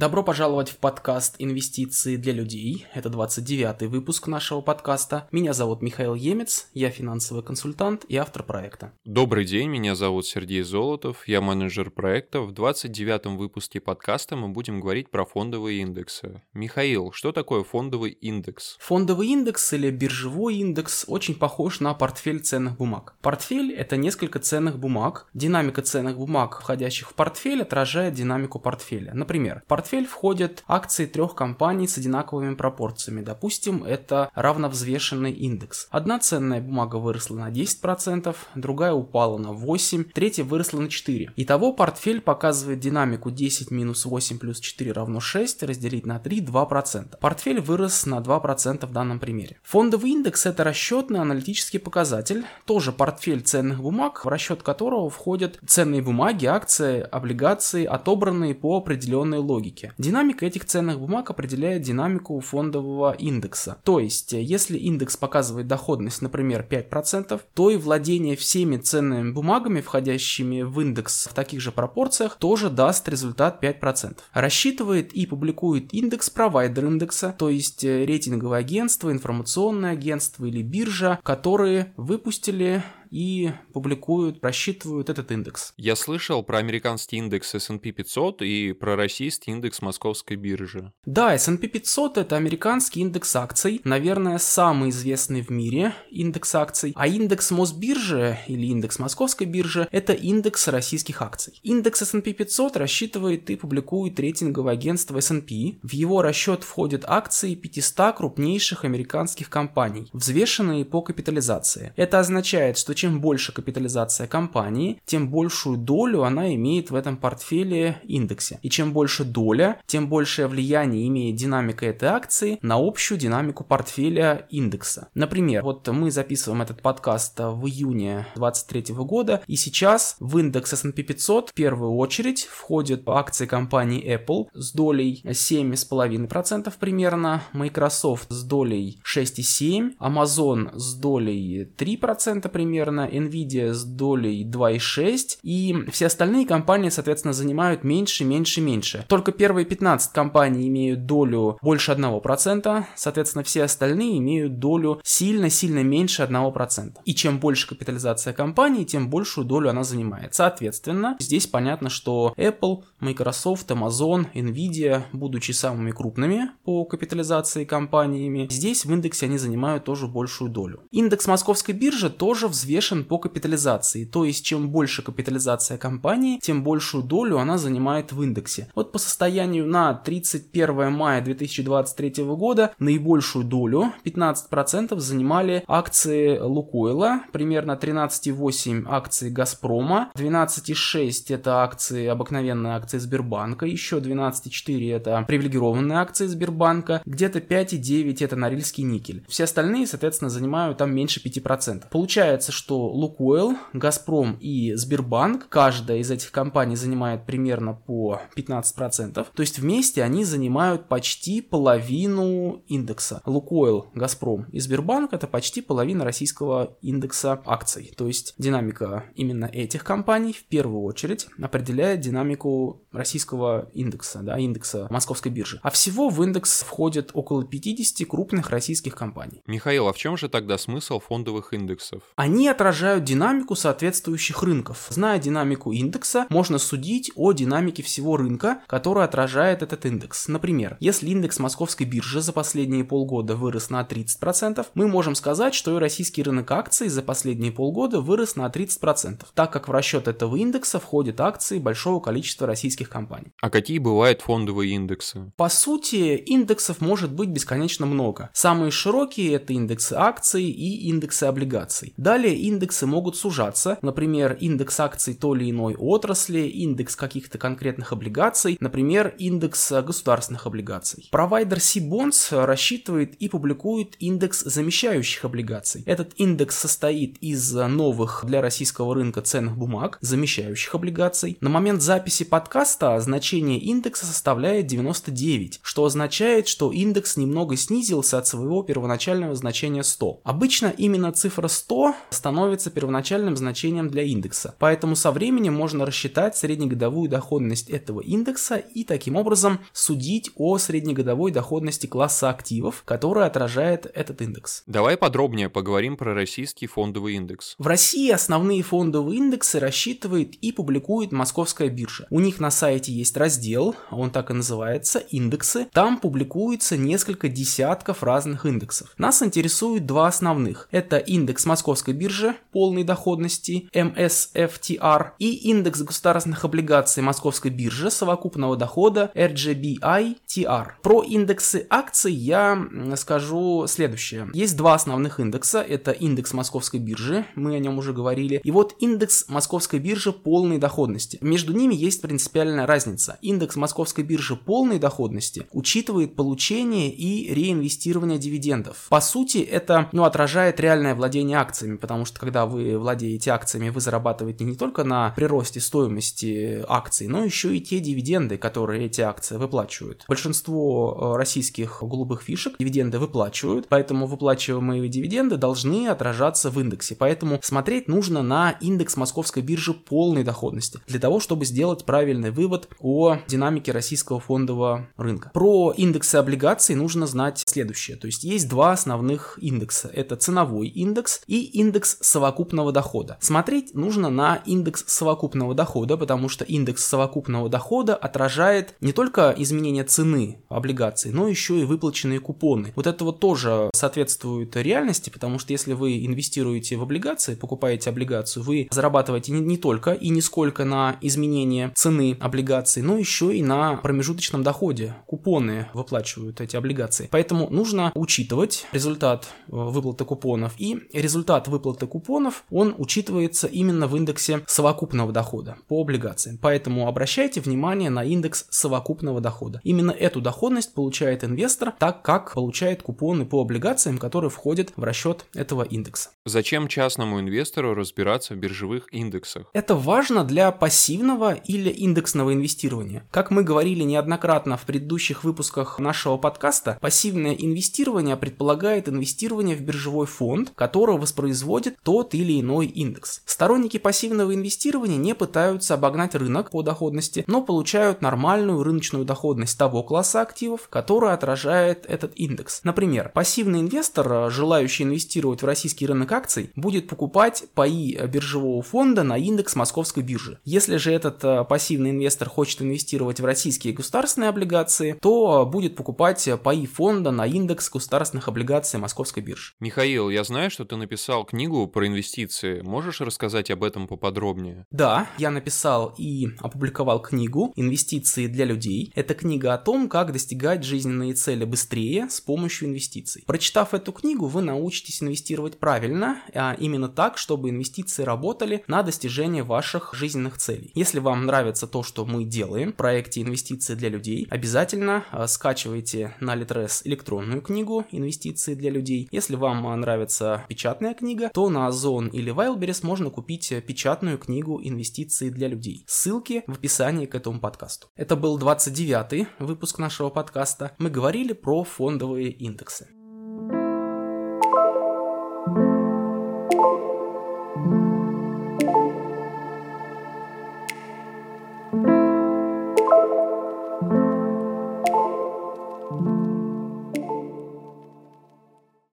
Добро пожаловать в подкаст «Инвестиции для людей». Это 29-й выпуск нашего подкаста. Меня зовут Михаил Емец, я финансовый консультант и автор проекта. Добрый день, меня зовут Сергей Золотов, я менеджер проекта. В 29-м выпуске подкаста мы будем говорить про фондовые индексы. Михаил, что такое фондовый индекс? Фондовый индекс или биржевой индекс очень похож на портфель ценных бумаг. Портфель – это несколько ценных бумаг. Динамика ценных бумаг, входящих в портфель, отражает динамику портфеля. Например, портфель входят акции трех компаний с одинаковыми пропорциями. Допустим, это равновзвешенный индекс. Одна ценная бумага выросла на 10%, другая упала на 8%, третья выросла на 4%. Итого портфель показывает динамику 10 минус 8 плюс 4 равно 6, разделить на 3 – 2%. Портфель вырос на 2% в данном примере. Фондовый индекс – это расчетный аналитический показатель, тоже портфель ценных бумаг, в расчет которого входят ценные бумаги, акции, облигации, отобранные по определенной логике логике. Динамика этих ценных бумаг определяет динамику фондового индекса. То есть, если индекс показывает доходность, например, 5%, то и владение всеми ценными бумагами, входящими в индекс в таких же пропорциях, тоже даст результат 5%. Рассчитывает и публикует индекс провайдер индекса, то есть рейтинговое агентство, информационное агентство или биржа, которые выпустили и публикуют, просчитывают этот индекс. Я слышал про американский индекс S&P 500 и про российский индекс московской биржи. Да, S&P 500 это американский индекс акций, наверное, самый известный в мире индекс акций, а индекс Мосбиржи или индекс московской биржи это индекс российских акций. Индекс S&P 500 рассчитывает и публикует рейтинговое агентство S&P. В его расчет входят акции 500 крупнейших американских компаний, взвешенные по капитализации. Это означает, что чем больше капитализация компании, тем большую долю она имеет в этом портфеле индексе. И чем больше доля, тем большее влияние имеет динамика этой акции на общую динамику портфеля индекса. Например, вот мы записываем этот подкаст в июне 2023 года, и сейчас в индекс S&P 500 в первую очередь входят акции компании Apple с долей 7,5% примерно, Microsoft с долей 6,7%, Amazon с долей 3% примерно, примерно, Nvidia с долей 2,6, и все остальные компании, соответственно, занимают меньше, меньше, меньше. Только первые 15 компаний имеют долю больше 1%, соответственно, все остальные имеют долю сильно-сильно меньше 1%. И чем больше капитализация компании, тем большую долю она занимает. Соответственно, здесь понятно, что Apple, Microsoft, Amazon, Nvidia, будучи самыми крупными по капитализации компаниями, здесь в индексе они занимают тоже большую долю. Индекс московской биржи тоже взвешен взвешен по капитализации, то есть чем больше капитализация компании, тем большую долю она занимает в индексе. Вот по состоянию на 31 мая 2023 года наибольшую долю, 15% занимали акции Лукойла, примерно 13,8 акции Газпрома, 12,6 это акции, обыкновенные акции Сбербанка, еще 12,4 это привилегированные акции Сбербанка, где-то 5,9 это Норильский никель. Все остальные, соответственно, занимают там меньше 5%. Получается, что что Лукойл, Газпром и Сбербанк, каждая из этих компаний занимает примерно по 15%, то есть вместе они занимают почти половину индекса. Лукойл, Газпром и Сбербанк это почти половина российского индекса акций. То есть динамика именно этих компаний в первую очередь определяет динамику российского индекса, да, индекса московской биржи. А всего в индекс входит около 50 крупных российских компаний. Михаил, а в чем же тогда смысл фондовых индексов? Они отражают динамику соответствующих рынков. Зная динамику индекса, можно судить о динамике всего рынка, который отражает этот индекс. Например, если индекс московской биржи за последние полгода вырос на 30%, мы можем сказать, что и российский рынок акций за последние полгода вырос на 30%, так как в расчет этого индекса входят акции большого количества российских компаний. А какие бывают фондовые индексы? По сути, индексов может быть бесконечно много. Самые широкие это индексы акций и индексы облигаций. Далее индексы могут сужаться, например, индекс акций той или иной отрасли, индекс каких-то конкретных облигаций, например, индекс государственных облигаций. Провайдер C-Bonds рассчитывает и публикует индекс замещающих облигаций. Этот индекс состоит из новых для российского рынка ценных бумаг, замещающих облигаций. На момент записи подкаста значение индекса составляет 99, что означает, что индекс немного снизился от своего первоначального значения 100. Обычно именно цифра 100 становится становится первоначальным значением для индекса. Поэтому со временем можно рассчитать среднегодовую доходность этого индекса и таким образом судить о среднегодовой доходности класса активов, который отражает этот индекс. Давай подробнее поговорим про российский фондовый индекс. В России основные фондовые индексы рассчитывает и публикует Московская биржа. У них на сайте есть раздел, он так и называется, индексы. Там публикуется несколько десятков разных индексов. Нас интересуют два основных. Это индекс Московской биржи полной доходности MSFTR и индекс государственных облигаций Московской биржи совокупного дохода RGBI-TR. Про индексы акций я скажу следующее. Есть два основных индекса. Это индекс Московской биржи, мы о нем уже говорили. И вот индекс Московской биржи полной доходности. Между ними есть принципиальная разница. Индекс Московской биржи полной доходности учитывает получение и реинвестирование дивидендов. По сути, это ну, отражает реальное владение акциями, потому что когда вы владеете акциями, вы зарабатываете не только на приросте стоимости акций, но еще и те дивиденды, которые эти акции выплачивают. Большинство э, российских голубых фишек дивиденды выплачивают, поэтому выплачиваемые дивиденды должны отражаться в индексе. Поэтому смотреть нужно на индекс московской биржи полной доходности для того, чтобы сделать правильный вывод о динамике российского фондового рынка. Про индексы облигаций нужно знать следующее. То есть есть два основных индекса. Это ценовой индекс и индекс совокупного дохода. Смотреть нужно на индекс совокупного дохода, потому что индекс совокупного дохода отражает не только изменение цены облигаций, но еще и выплаченные купоны. Вот это вот тоже соответствует реальности, потому что если вы инвестируете в облигации, покупаете облигацию, вы зарабатываете не, не только и не сколько на изменение цены облигаций, но еще и на промежуточном доходе. Купоны выплачивают эти облигации. Поэтому нужно учитывать результат э, выплаты купонов и результат выплаты купонов, он учитывается именно в индексе совокупного дохода по облигациям. Поэтому обращайте внимание на индекс совокупного дохода. Именно эту доходность получает инвестор, так как получает купоны по облигациям, которые входят в расчет этого индекса. Зачем частному инвестору разбираться в биржевых индексах? Это важно для пассивного или индексного инвестирования. Как мы говорили неоднократно в предыдущих выпусках нашего подкаста, пассивное инвестирование предполагает инвестирование в биржевой фонд, который воспроизводит тот или иной индекс. Сторонники пассивного инвестирования не пытаются обогнать рынок по доходности, но получают нормальную рыночную доходность того класса активов, который отражает этот индекс. Например, пассивный инвестор, желающий инвестировать в российский рынок акций, будет покупать паи биржевого фонда на индекс московской биржи. Если же этот э, пассивный инвестор хочет инвестировать в российские государственные облигации, то будет покупать паи фонда на индекс государственных облигаций московской биржи. Михаил, я знаю, что ты написал книгу про инвестиции. Можешь рассказать об этом поподробнее? Да, я написал и опубликовал книгу «Инвестиции для людей». Это книга о том, как достигать жизненные цели быстрее с помощью инвестиций. Прочитав эту книгу, вы научитесь инвестировать правильно, а именно так, чтобы инвестиции работали на достижение ваших жизненных целей. Если вам нравится то, что мы делаем в проекте «Инвестиции для людей», обязательно а, скачивайте на Litres электронную книгу «Инвестиции для людей». Если вам а, нравится печатная книга, то на Озон или Wildberries можно купить печатную книгу «Инвестиции для людей». Ссылки в описании к этому подкасту. Это был 29-й выпуск нашего подкаста. Мы говорили про фондовые индексы.